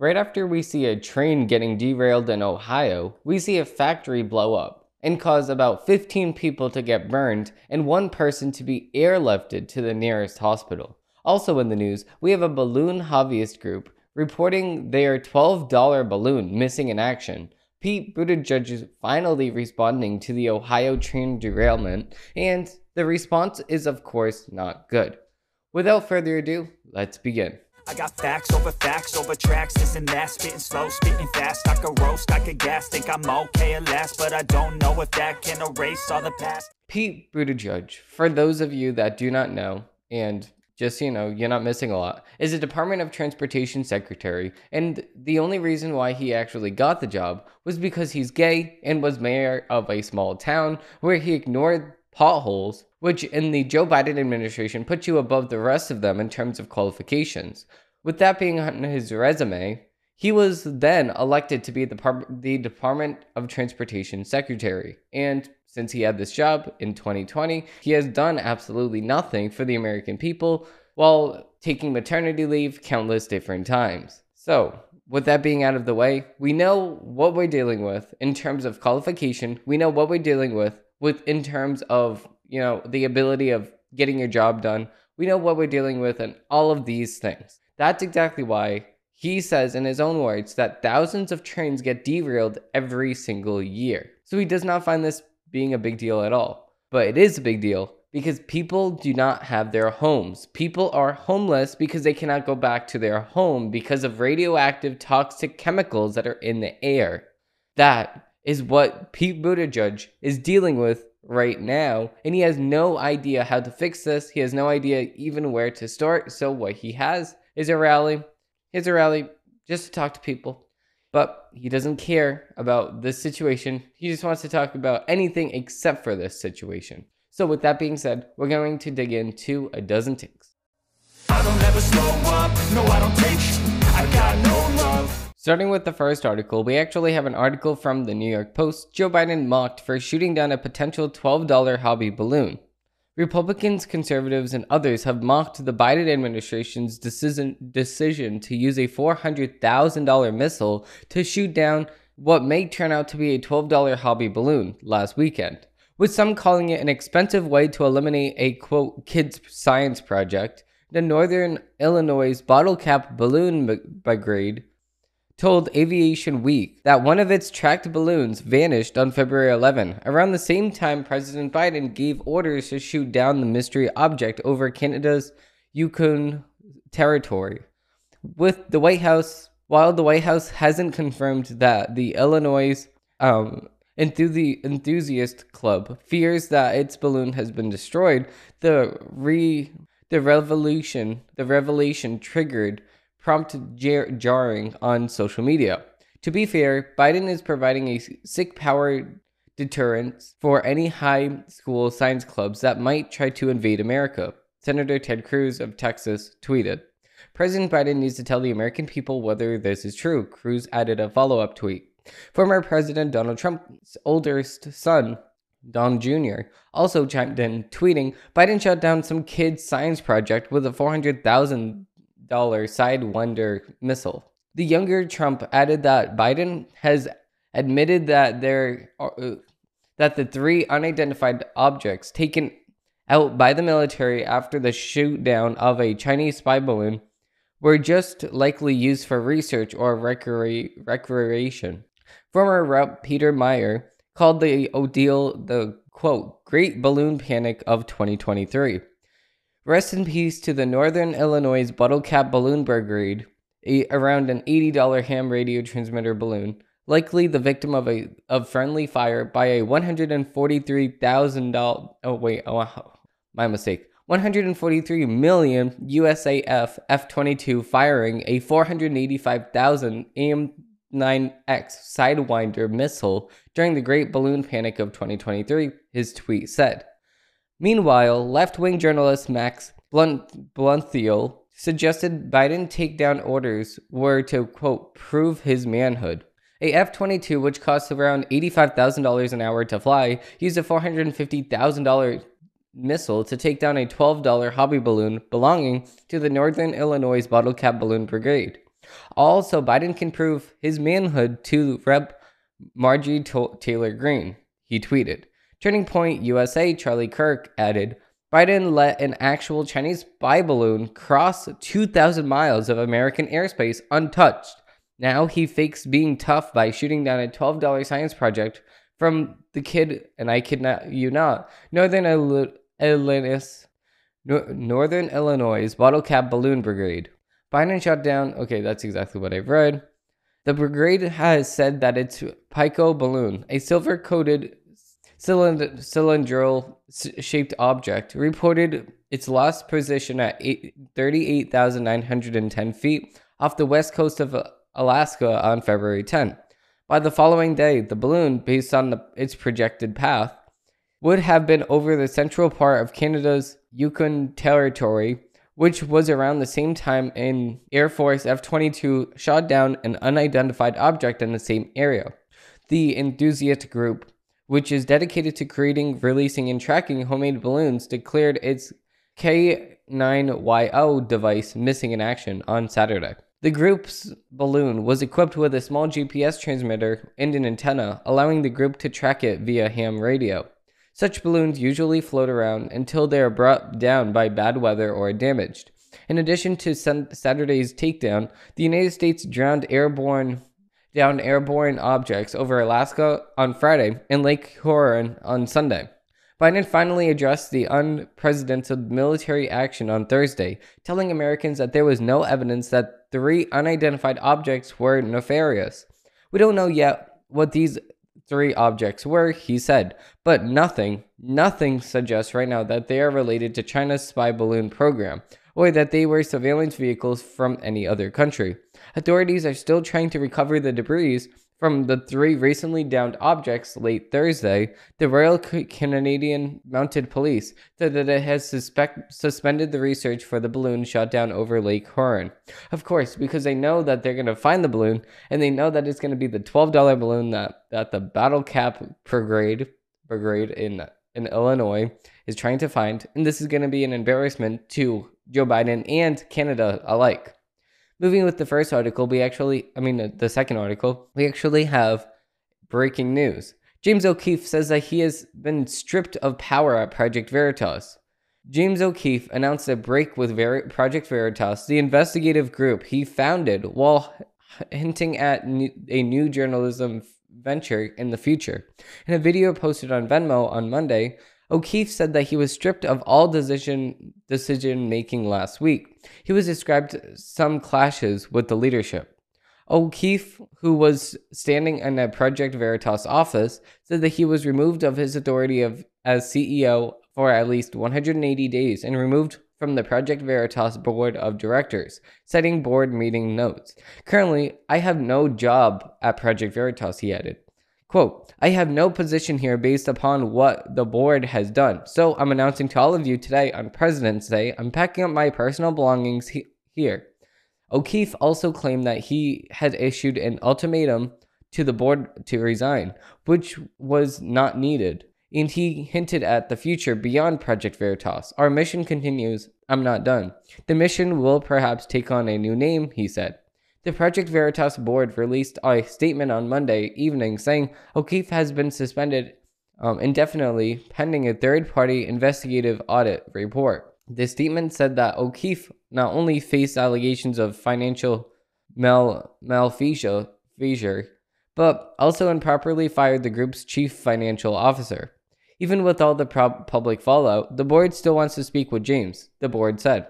Right after we see a train getting derailed in Ohio, we see a factory blow up and cause about 15 people to get burned and one person to be airlifted to the nearest hospital. Also in the news, we have a balloon hobbyist group reporting their $12 balloon missing in action. Pete Buttigieg is finally responding to the Ohio train derailment, and the response is, of course, not good. Without further ado, let's begin. I got facts over facts over tracks, this and that, spitting slow, spitting fast. I could roast, I could gas, think I'm okay at last, but I don't know if that can erase all the past. Pete Buttigieg, for those of you that do not know, and just so you know, you're not missing a lot, is a Department of Transportation secretary. And the only reason why he actually got the job was because he's gay and was mayor of a small town where he ignored potholes, which in the Joe Biden administration puts you above the rest of them in terms of qualifications. With that being on his resume, he was then elected to be the, the Department of Transportation secretary. And since he had this job in 2020, he has done absolutely nothing for the American people while taking maternity leave countless different times. So, with that being out of the way, we know what we're dealing with in terms of qualification. We know what we're dealing with with in terms of, you know, the ability of getting your job done. We know what we're dealing with and all of these things. That's exactly why he says in his own words that thousands of trains get derailed every single year. So he does not find this being a big deal at all. But it is a big deal because people do not have their homes. People are homeless because they cannot go back to their home because of radioactive toxic chemicals that are in the air. That is what Pete Buttigieg is dealing with right now, and he has no idea how to fix this. He has no idea even where to start. So what he has is a rally. He has a rally just to talk to people but he doesn't care about this situation. He just wants to talk about anything except for this situation. So, with that being said, we're going to dig into a dozen ticks. Starting with the first article, we actually have an article from the New York Post Joe Biden mocked for shooting down a potential $12 hobby balloon. Republicans, conservatives, and others have mocked the Biden administration's decision, decision to use a $400,000 missile to shoot down what may turn out to be a $12 hobby balloon last weekend, with some calling it an expensive way to eliminate a quote kids science project. The Northern Illinois Bottle Cap Balloon Brigade told Aviation Week that one of its tracked balloons vanished on February 11. Around the same time, President Biden gave orders to shoot down the mystery object over Canada's Yukon territory. With the White House, while the White House hasn't confirmed that the Illinois um, enthusiast club fears that its balloon has been destroyed, the re the revolution the revelation triggered prompt jar- jarring on social media. To be fair, Biden is providing a sick power deterrent for any high school science clubs that might try to invade America. Senator Ted Cruz of Texas tweeted. President Biden needs to tell the American people whether this is true. Cruz added a follow up tweet. Former President Donald Trump's oldest son, Don Jr., also chimed in, tweeting Biden shut down some kid's science project with a 400,000 Sidewinder missile. The younger Trump added that Biden has admitted that there are, uh, that the three unidentified objects taken out by the military after the shoot down of a Chinese spy balloon were just likely used for research or recre- recreation. Former Rep. Peter Meijer called the ordeal the quote great balloon panic of 2023. Rest in peace to the Northern Illinois Bottle Cap Balloon a, around an $80 ham radio transmitter balloon, likely the victim of a of friendly fire by a $143,000 oh wait, oh, my mistake. 143 million USAF F-22 firing a 485,000 AIM-9X Sidewinder missile during the Great Balloon Panic of 2023, his tweet said. Meanwhile, left wing journalist Max Blunt- Blumfield suggested Biden take down orders were to, quote, prove his manhood. A F 22, which costs around $85,000 an hour to fly, used a $450,000 missile to take down a $12 hobby balloon belonging to the Northern Illinois Bottle Cap Balloon Brigade. Also, Biden can prove his manhood to Rep. Marjorie Taylor Greene, he tweeted. Turning Point USA Charlie Kirk added, Biden let an actual Chinese spy balloon cross 2,000 miles of American airspace untouched. Now he fakes being tough by shooting down a $12 science project from the kid, and I kid not, you not, Northern Illinois, Northern Illinois Bottle Cap Balloon Brigade. Biden shot down. Okay, that's exactly what I've read. The brigade has said that its Pico balloon, a silver coated cylind- cylindrical shaped object, reported its lost position at 38,910 feet off the west coast of uh, Alaska on February 10. By the following day, the balloon, based on the, its projected path, would have been over the central part of Canada's Yukon Territory, which was around the same time an Air Force F 22 shot down an unidentified object in the same area. The enthusiast group, which is dedicated to creating, releasing, and tracking homemade balloons, declared its K9YO device missing in action on Saturday. The group's balloon was equipped with a small GPS transmitter and an antenna, allowing the group to track it via ham radio. Such balloons usually float around until they are brought down by bad weather or damaged. In addition to Saturday's takedown, the United States drowned airborne downed airborne objects over Alaska on Friday and Lake Huron on Sunday. Biden finally addressed the unprecedented military action on Thursday, telling Americans that there was no evidence that three unidentified objects were nefarious. We don't know yet what these three objects were, he said, but nothing, nothing suggests right now that they are related to China's spy balloon program or that they were surveillance vehicles from any other country. Authorities are still trying to recover the debris from the three recently downed objects late Thursday, the Royal Canadian Mounted Police said that it has suspect- suspended the research for the balloon shot down over Lake Huron. Of course, because they know that they're going to find the balloon, and they know that it's going to be the $12 balloon that, that the Bottle Cap Brigade, brigade in, in Illinois is trying to find, and this is going to be an embarrassment to Joe Biden and Canada alike. Moving with the first article, we actually, I mean, the second article, we actually have breaking news. James O'Keefe says that he has been stripped of power at Project Veritas. James O'Keefe announced a break with Ver- Project Veritas, the investigative group he founded, while hinting at a new journalism venture in the future. In a video posted on Venmo on Monday, O'Keefe said that he was stripped of all decision decision making last week. He was described some clashes with the leadership. O'Keefe, who was standing in a Project Veritas office, said that he was removed of his authority of as CEO for at least 180 days and removed from the Project Veritas board of directors, citing board meeting notes. Currently, I have no job at Project Veritas, he added. Quote, I have no position here based upon what the board has done. So I'm announcing to all of you today on President's Day, I'm packing up my personal belongings he- here. O'Keefe also claimed that he had issued an ultimatum to the board to resign, which was not needed. And he hinted at the future beyond Project Veritas. Our mission continues. I'm not done. The mission will perhaps take on a new name, he said. The Project Veritas board released a statement on Monday evening saying O'Keefe has been suspended um, indefinitely pending a third party investigative audit report. The statement said that O'Keefe not only faced allegations of financial mal- malfeasance, but also improperly fired the group's chief financial officer. Even with all the public fallout, the board still wants to speak with James, the board said.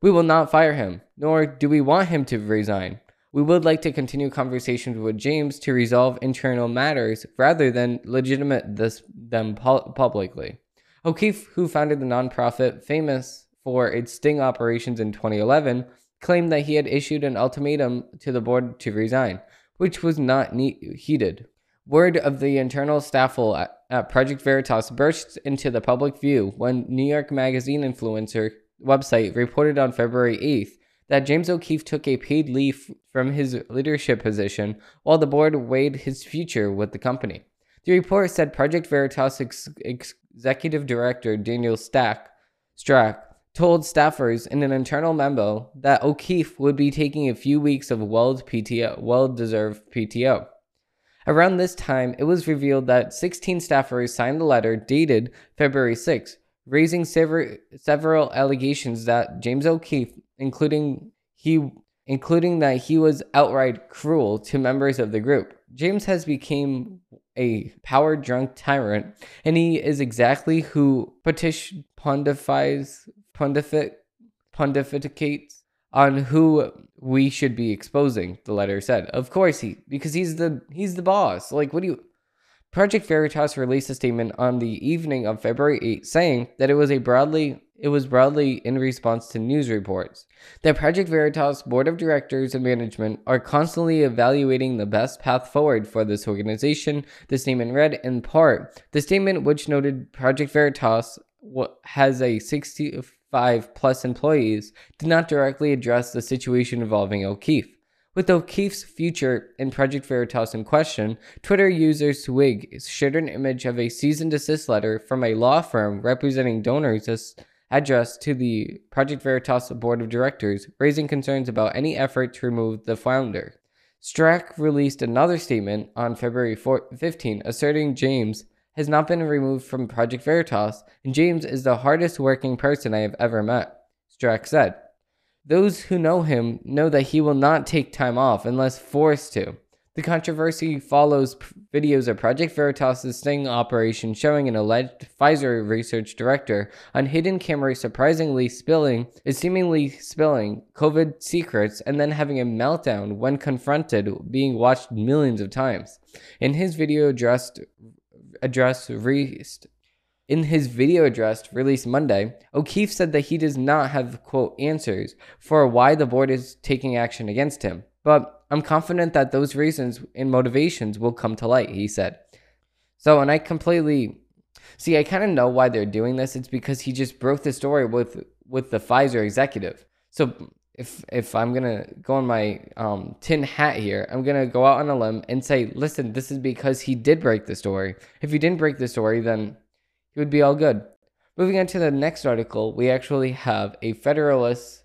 We will not fire him, nor do we want him to resign. We would like to continue conversations with James to resolve internal matters rather than legitimate this, them pu- publicly. O'Keefe, who founded the nonprofit famous for its sting operations in 2011, claimed that he had issued an ultimatum to the board to resign, which was not ne- heeded. Word of the internal staffle at, at Project Veritas burst into the public view when New York Magazine Intelligencer website reported on February 8th that James O'Keefe took a paid leave from his leadership position while the board weighed his future with the company. The report said Project Veritas ex- executive director Daniel Stack Strack told staffers in an internal memo that O'Keefe would be taking a few weeks of well-deserved PTO. Around this time, it was revealed that 16 staffers signed the letter dated February 6, raising sever- several allegations that James O'Keefe, including he including that he was outright cruel to members of the group. James has become a power drunk tyrant, and he is exactly who Petish pontifies pontificate pontificates on who we should be exposing, the letter said. Of course he because he's the he's the boss. Like what do you Project Veritas released a statement on the evening of February 8 saying that it was a broadly it was broadly in response to news reports. that Project Veritas board of directors and management are constantly evaluating the best path forward for this organization. The statement read in part The statement, which noted Project Veritas has a 65 plus employees, did not directly address the situation involving O'Keefe. With O'Keefe's future and Project Veritas in question, Twitter user Swig shared an image of a cease and desist letter from a law firm representing donors as addressed to the Project Veritas board of directors, raising concerns about any effort to remove the founder. Strack released another statement on February 15, asserting James has not been removed from Project Veritas, and James is the hardest working person I have ever met, Strack said. Those who know him know that he will not take time off unless forced to. The controversy follows videos of Project Veritas' sting operation showing an alleged Pfizer research director on hidden camera surprisingly spilling, is seemingly spilling COVID secrets and then having a meltdown when confronted, being watched millions of times. In his video addressed address released in his video address released Monday, O'Keefe said that he does not have quote answers for why the board is taking action against him. But I'm confident that those reasons and motivations will come to light, he said. So, and I completely see, I kind of know why they're doing this. It's because he just broke the story with with the Pfizer executive. So, if if I'm gonna go on my um, tin hat here, I'm gonna go out on a limb and say, listen, this is because he did break the story. If he didn't break the story, then he would be all good. Moving on to the next article, we actually have a Federalist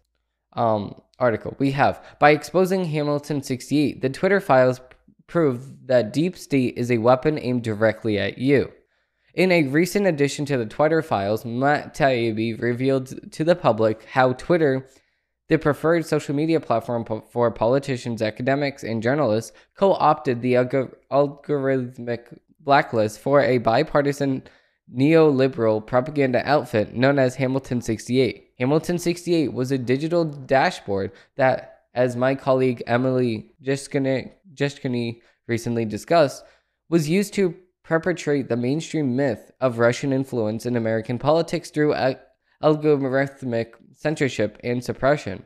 um, article. We have by exposing Hamilton 68, the Twitter files prove that deep state is a weapon aimed directly at you. In a recent addition to the Twitter files, Matt Taibbi revealed to the public how Twitter, the preferred social media platform for politicians, academics, and journalists, co opted the algorithmic blacklist for a bipartisan neoliberal propaganda outfit known as Hamilton 68. Hamilton 68 was a digital dashboard that, as my colleague Emily Jashinsky recently discussed, was used to perpetrate the mainstream myth of Russian influence in American politics through algorithmic censorship and suppression.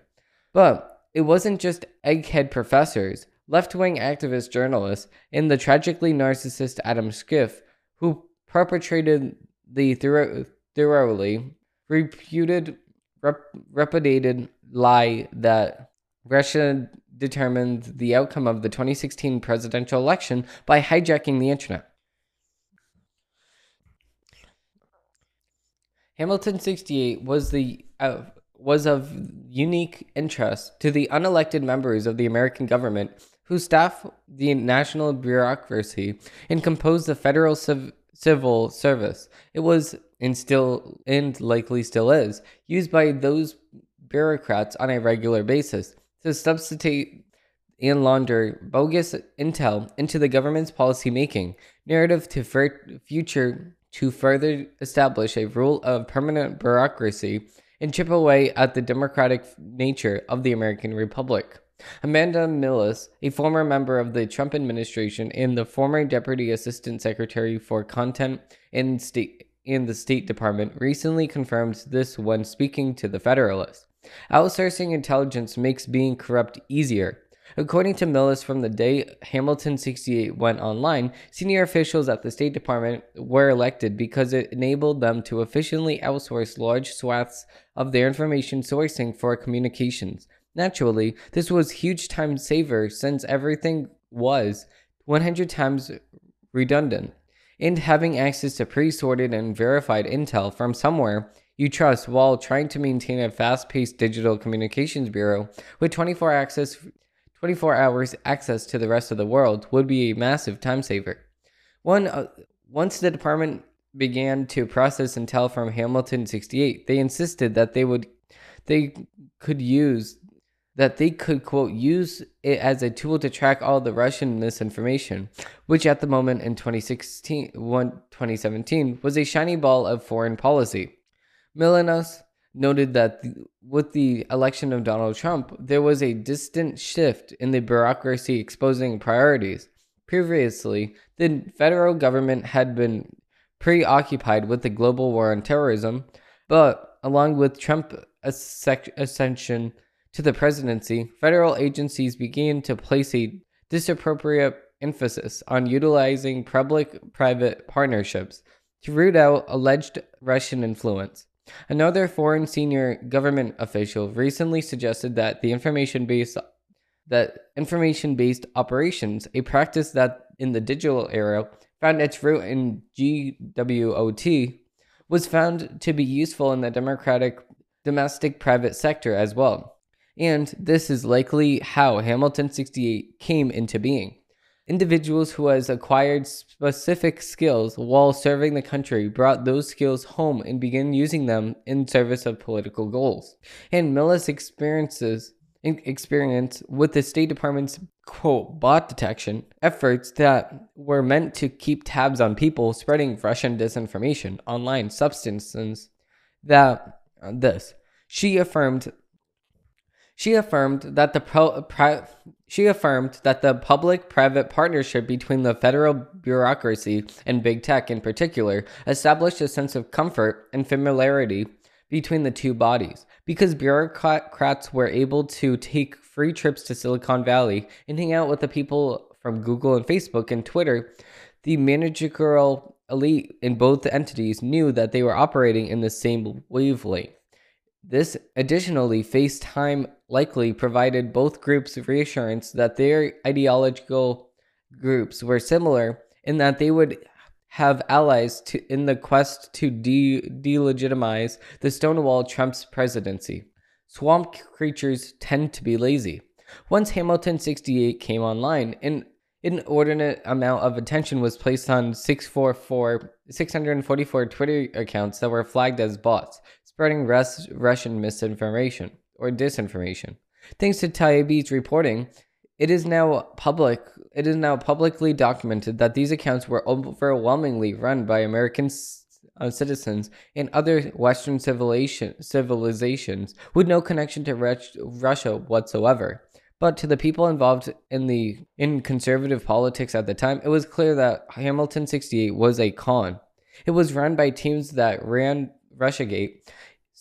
But it wasn't just egghead professors, left wing activist journalists, and the tragically narcissist Adam Schiff who perpetrated the thoroughly reputed, rep, repudiated lie that Russia determined the outcome of the 2016 presidential election by hijacking the internet. Hamilton 68 was the uh, was of unique interest to the unelected members of the American government who staff the national bureaucracy and compose the federal civ- civil service. It was and still and likely still is used by those bureaucrats on a regular basis to substitute and launder bogus intel into the government's policy making narrative to future to further establish a rule of permanent bureaucracy and chip away at the democratic nature of the American Republic. Amanda Milius, a former member of the Trump administration and the former Deputy Assistant Secretary for Content in, in the State Department, recently confirmed this when speaking to the Federalist. Outsourcing intelligence makes being corrupt easier. According to Milius, from the day Hamilton 68 went online, senior officials at the State Department were elected because it enabled them to efficiently outsource large swaths of their information sourcing for communications. Naturally, this was huge time saver since everything was 100 times redundant, and having access to pre-sorted and verified intel from somewhere you trust while trying to maintain a fast-paced digital communications bureau with 24 access 24 hours access to the rest of the world would be a massive time saver. One uh, once the department began to process intel from Hamilton 68, they insisted that they would they could use that they could quote use it as a tool to track all the Russian misinformation, which at the moment in 2016 2017 was a shiny ball of foreign policy. Milanos noted that with the election of Donald Trump, there was a distant shift in the bureaucracy exposing priorities. Previously, the federal government had been preoccupied with the global war on terrorism, but along with Trump ascension to the presidency, federal agencies began to place a disappropriate emphasis on utilizing public private partnerships to root out alleged Russian influence. Another foreign senior government official recently suggested that the information based that information based operations, a practice that in the digital era found its root in GWOT, was found to be useful in the democratic domestic private sector as well. And this is likely how Hamilton 68 came into being. Individuals who has acquired specific skills while serving the country brought those skills home and began using them in service of political goals. And Miller's experiences experience with the State Department's quote bot detection efforts that were meant to keep tabs on people spreading Russian disinformation online substances that uh, this she affirmed she affirmed that the pro, pri, she affirmed that the public-private partnership between the federal bureaucracy and big tech in particular established a sense of comfort and familiarity between the two bodies because bureaucrats were able to take free trips to Silicon Valley and hang out with the people from Google and Facebook and Twitter. The managerial elite in both entities knew that they were operating in the same wavelength. This additionally, FaceTime likely provided both groups reassurance that their ideological groups were similar in that they would have allies to, in the quest to de- delegitimize the Stonewall Trump's presidency. Swamp creatures tend to be lazy. Once Hamilton 68 came online, an inordinate amount of attention was placed on 644, 644 Twitter accounts that were flagged as bots, spreading Rus- Russian misinformation or disinformation. Thanks to Taibbi's reporting, it is now public. It is now publicly documented that these accounts were overwhelmingly run by American uh, citizens and other Western civilization, civilizations with no connection to Russia whatsoever. But to the people involved in the in conservative politics at the time, it was clear that Hamilton 68 was a con. It was run by teams that ran Russiagate.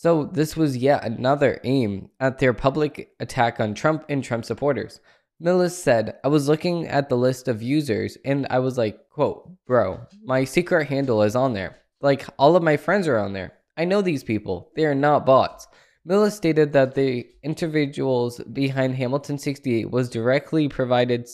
So this was yet another aim at their public attack on Trump and Trump supporters. Milius said, I was looking at the list of users and I was like, quote, bro, my secret handle is on there. Like, all of my friends are on there. I know these people. They are not bots. Milius stated that the individuals behind Hamilton 68 was directly provided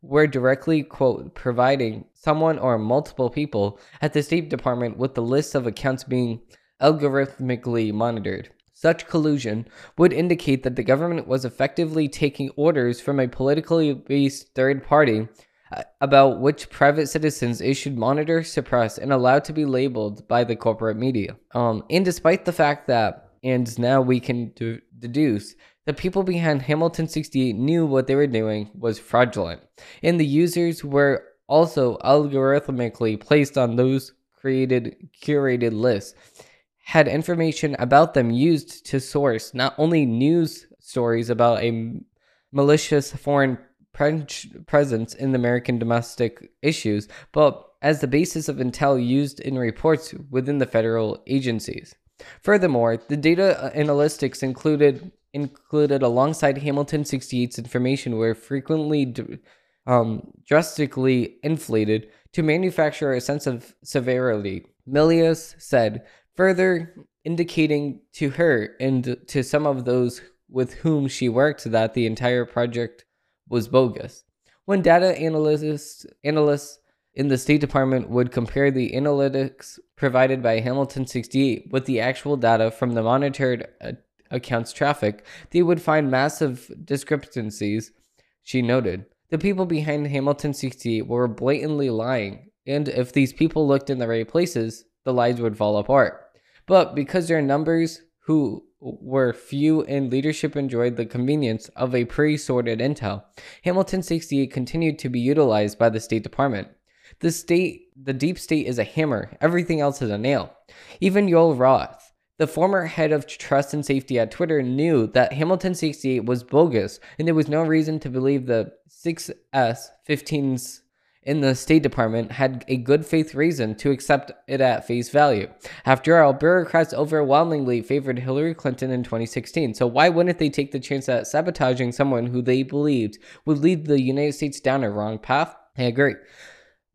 were directly quote providing someone or multiple people at the State Department with the list of accounts being algorithmically monitored. Such collusion would indicate that the government was effectively taking orders from a politically based third party uh, about which private citizens it should monitor, suppress, and allow to be labeled by the corporate media. Um, and despite the fact that, and now we can de- deduce, the people behind Hamilton 68 knew what they were doing was fraudulent, and the users were also algorithmically placed on those created curated lists had information about them used to source not only news stories about a malicious foreign pre- presence in American domestic issues, but as the basis of intel used in reports within the federal agencies. Furthermore, the data analytics included included alongside Hamilton 68's information were frequently um, drastically inflated to manufacture a sense of severity. Milius said further indicating to her and to some of those with whom she worked that the entire project was bogus. When data analysts, analysts in the State Department would compare the analytics provided by Hamilton 68 with the actual data from the monitored uh, accounts traffic, they would find massive discrepancies, she noted. The people behind Hamilton 68 were blatantly lying, and if these people looked in the right places, the lies would fall apart. But because their numbers who were few and leadership enjoyed the convenience of a pre sorted intel, Hamilton 68 continued to be utilized by the State Department. The state, the deep state is a hammer, everything else is a nail. Even Joel Roth, the former head of trust and safety at Twitter, knew that Hamilton 68 was bogus, and there was no reason to believe the 6S 15's in the State Department had a good faith reason to accept it at face value. After all, bureaucrats overwhelmingly favored Hillary Clinton in 2016, so why wouldn't they take the chance at sabotaging someone who they believed would lead the United States down a wrong path? I agree.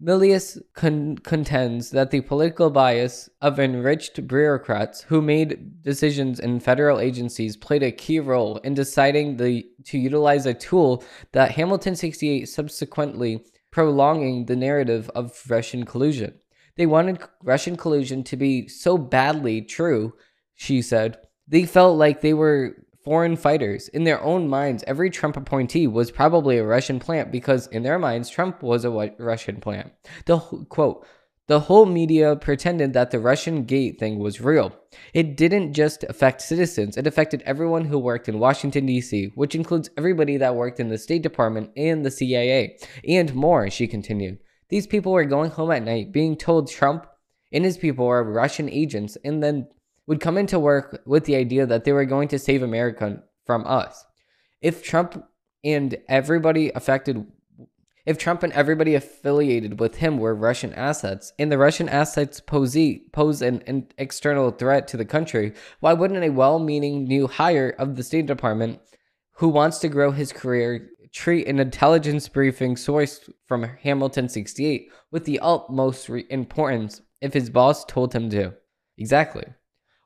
Milius con- contends that the political bias of enriched bureaucrats who made decisions in federal agencies played a key role in deciding the, to utilize a tool that Hamilton 68 subsequently prolonging the narrative of Russian collusion. They wanted Russian collusion to be so badly true, she said. They felt like they were foreign fighters. In their own minds, every Trump appointee was probably a Russian plant because, in their minds, Trump was a Russian plant. The quote, the whole media pretended that the Russian gate thing was real. It didn't just affect citizens, it affected everyone who worked in Washington, D.C., which includes everybody that worked in the State Department and the CIA, and more, she continued. These people were going home at night being told Trump and his people were Russian agents and then would come into work with the idea that they were going to save America from us. If Trump and everybody affected if Trump and everybody affiliated with him were Russian assets, and the Russian assets pose, pose an, an external threat to the country, why wouldn't a well meaning new hire of the State Department who wants to grow his career treat an intelligence briefing sourced from Hamilton 68 with the utmost importance if his boss told him to? Exactly.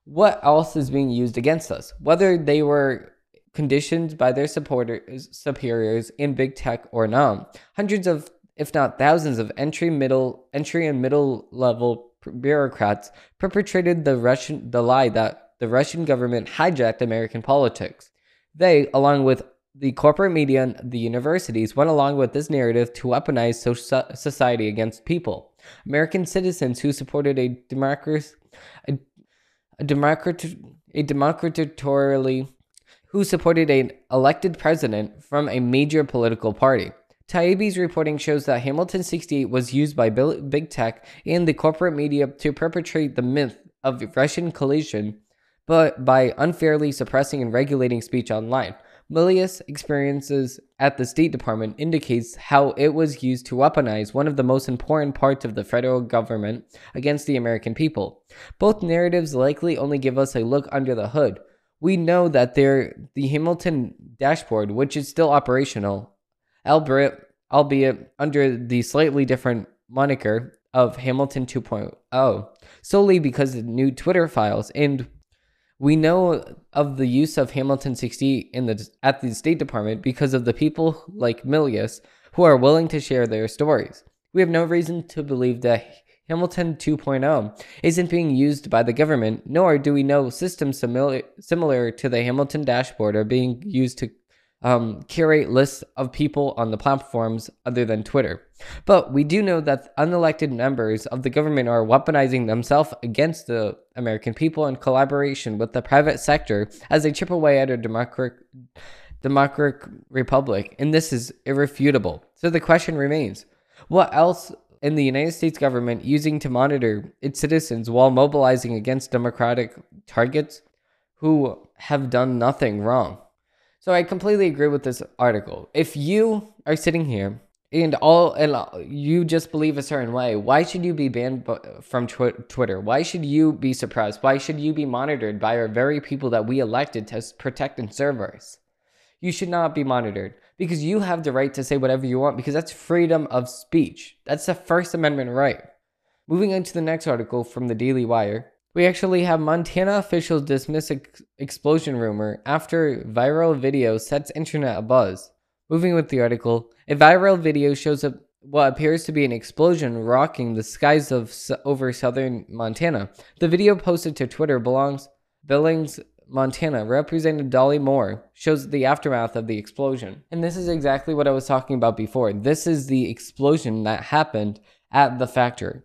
What else is being used against us? Whether they were conditioned by their supporters, superiors in big tech or not. Hundreds of, if not thousands, of entry, middle, entry and middle level bureaucrats perpetrated the Russian the lie that the Russian government hijacked American politics. They, along with the corporate media and the universities, went along with this narrative to weaponize society against people. American citizens who supported a democracy, a, a democrat, a democratorily who supported an elected president from a major political party. Taibbi's reporting shows that Hamilton 68 was used by big tech and the corporate media to perpetrate the myth of Russian collusion, but by unfairly suppressing and regulating speech online. Milius' experiences at the State Department indicates how it was used to weaponize one of the most important parts of the federal government against the American people. Both narratives likely only give us a look under the hood, we know that there the Hamilton dashboard, which is still operational, albeit, albeit under the slightly different moniker of Hamilton 2.0, solely because of new Twitter files. And we know of the use of Hamilton 60 in the at the State Department because of the people like Milius who are willing to share their stories. We have no reason to believe that Hamilton 2.0 isn't being used by the government, nor do we know systems similar, similar to the Hamilton dashboard are being used to um, curate lists of people on the platforms other than Twitter. But we do know that unelected members of the government are weaponizing themselves against the American people in collaboration with the private sector as they chip away at a democratic, democratic republic. And this is irrefutable. So the question remains what else in the United States government using to monitor its citizens while mobilizing against democratic targets who have done nothing wrong. So I completely agree with this article. If you are sitting here and all and you just believe a certain way, why should you be banned from tw- Twitter? Why should you be suppressed? Why should you be monitored by our very people that we elected to protect and serve us? You should not be monitored because you have the right to say whatever you want because that's freedom of speech. That's the First Amendment right. Moving on to the next article from the Daily Wire, we actually have Montana officials dismiss ex- explosion rumor after viral video sets internet abuzz. Moving with the article, a viral video shows up what appears to be an explosion rocking the skies of over southern Montana. The video posted to Twitter belongs Billings, Montana, Representative Dolly Moore shows the aftermath of the explosion. And this is exactly what I was talking about before. This is the explosion that happened at the factory.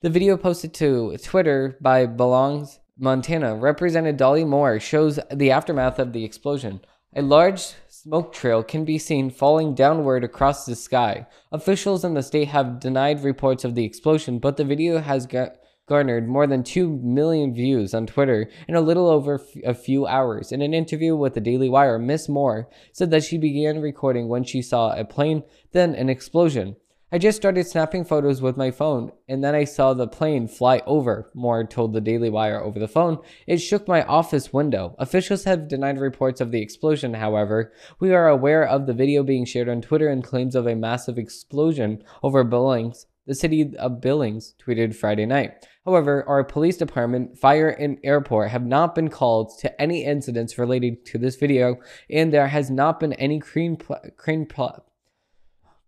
The video posted to Twitter by Billings Montana, Representative Dolly Moore shows the aftermath of the explosion. A large smoke trail can be seen falling downward across the sky. Officials in the state have denied reports of the explosion, but the video has got garnered more than 2 million views on Twitter in a little over a few hours. In an interview with the Daily Wire, Miss Moore said that she began recording when she saw a plane, then an explosion. I just started snapping photos with my phone, and then I saw the plane fly over, Moore told the Daily Wire over the phone. It shook my office window. Officials have denied reports of the explosion, however. We are aware of the video being shared on Twitter and claims of a massive explosion over Billings. The city of Billings tweeted Friday night. However, our police department, fire, and airport have not been called to any incidents related to this video, and there has not been any crane, pl- crane pl-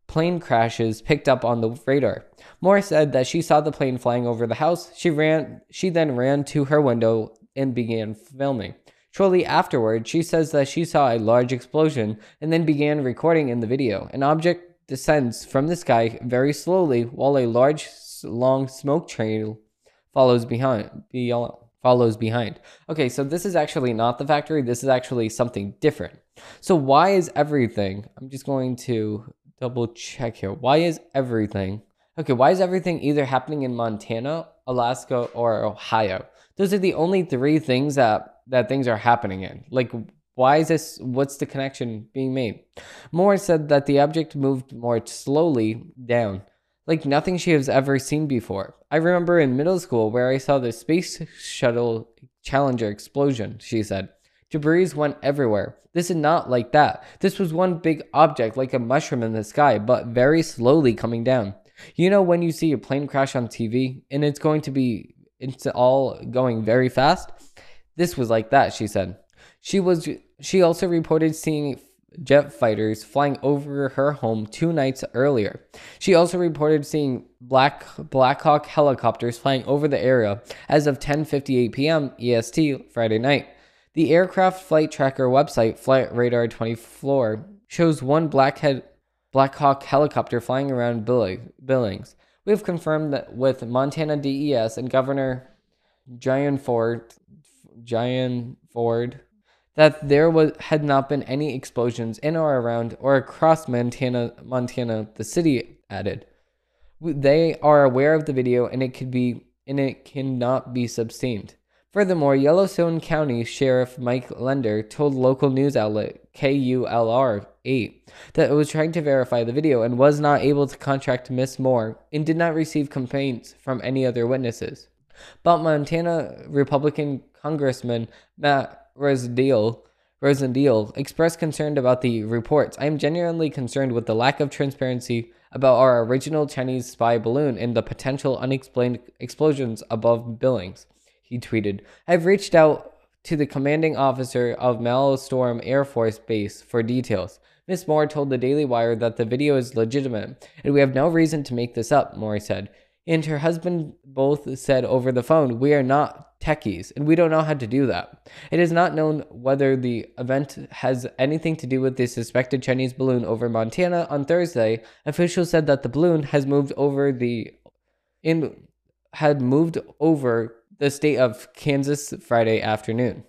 plane crashes picked up on the radar. Moore said that she saw the plane flying over the house. She ran she then ran to her window and began filming. Shortly afterward, she says that she saw a large explosion and then began recording in the video. An object descends from the sky very slowly while a large long smoke trail follows behind uh, follows behind. Okay, so this is actually not the factory. This is actually something different. So why is everything? I'm just going to double check here. Why is everything? Okay, why is everything either happening in Montana, Alaska, or Ohio? Those are the only three things that that things are happening in. Like why is this what's the connection being made? Moore said that the object moved more slowly down, like nothing she has ever seen before. I remember in middle school where I saw the space shuttle Challenger explosion, she said. Debris went everywhere. This is not like that. This was one big object, like a mushroom in the sky, but very slowly coming down. You know when you see a plane crash on TV and it's going to be it's all going very fast? This was like that, she said. She was she also reported seeing jet fighters flying over her home two nights earlier. She also reported seeing Black Blackhawk helicopters flying over the area as of 10:58 p.m. EST Friday night. The aircraft flight tracker website, Flight Radar 24, shows one Blackhead Black Hawk helicopter flying around Billings. We have confirmed that with Montana DES and Governor Gianforte, Giant Ford, that there was had not been any explosions in or around or across Montana. Montana, the city added. They are aware of the video and it could be and it cannot be sustained. Furthermore, Yellowstone County Sheriff Mike Linder told local news outlet KULR 8 that it was trying to verify the video and was not able to contact Miss Moore and did not receive complaints from any other witnesses. But Montana Republican Congressman Matt Rosendale expressed concern about the reports. I am genuinely concerned with the lack of transparency about our original Chinese spy balloon and the potential unexplained explosions above Billings he tweeted. I've reached out to the commanding officer of Malmstrom Air Force Base for details. Miss Moore told the Daily Wire that the video is legitimate, and we have no reason to make this up, Moore said. And her husband both said over the phone, We are not techies, and we don't know how to do that. It is not known whether the event has anything to do with the suspected Chinese balloon over Montana on Thursday. Officials said that the balloon has moved over the in had moved over the state of Kansas Friday afternoon.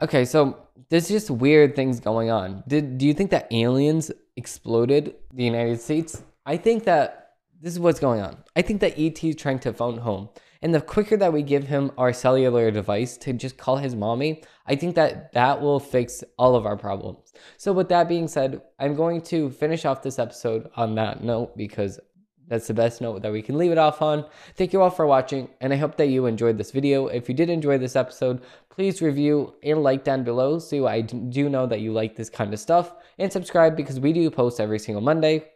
Okay, so there's just weird things going on. Did do you think that aliens exploded the United States? I think that this is what's going on. I think that ET is trying to phone home. And the quicker that we give him our cellular device to just call his mommy, I think that that will fix all of our problems. So, with that being said, I'm going to finish off this episode on that note because that's the best note that we can leave it off on. Thank you all for watching, and I hope that you enjoyed this video. If you did enjoy this episode, please review and like down below so I do know that you like this kind of stuff, and subscribe because we do post every single Monday.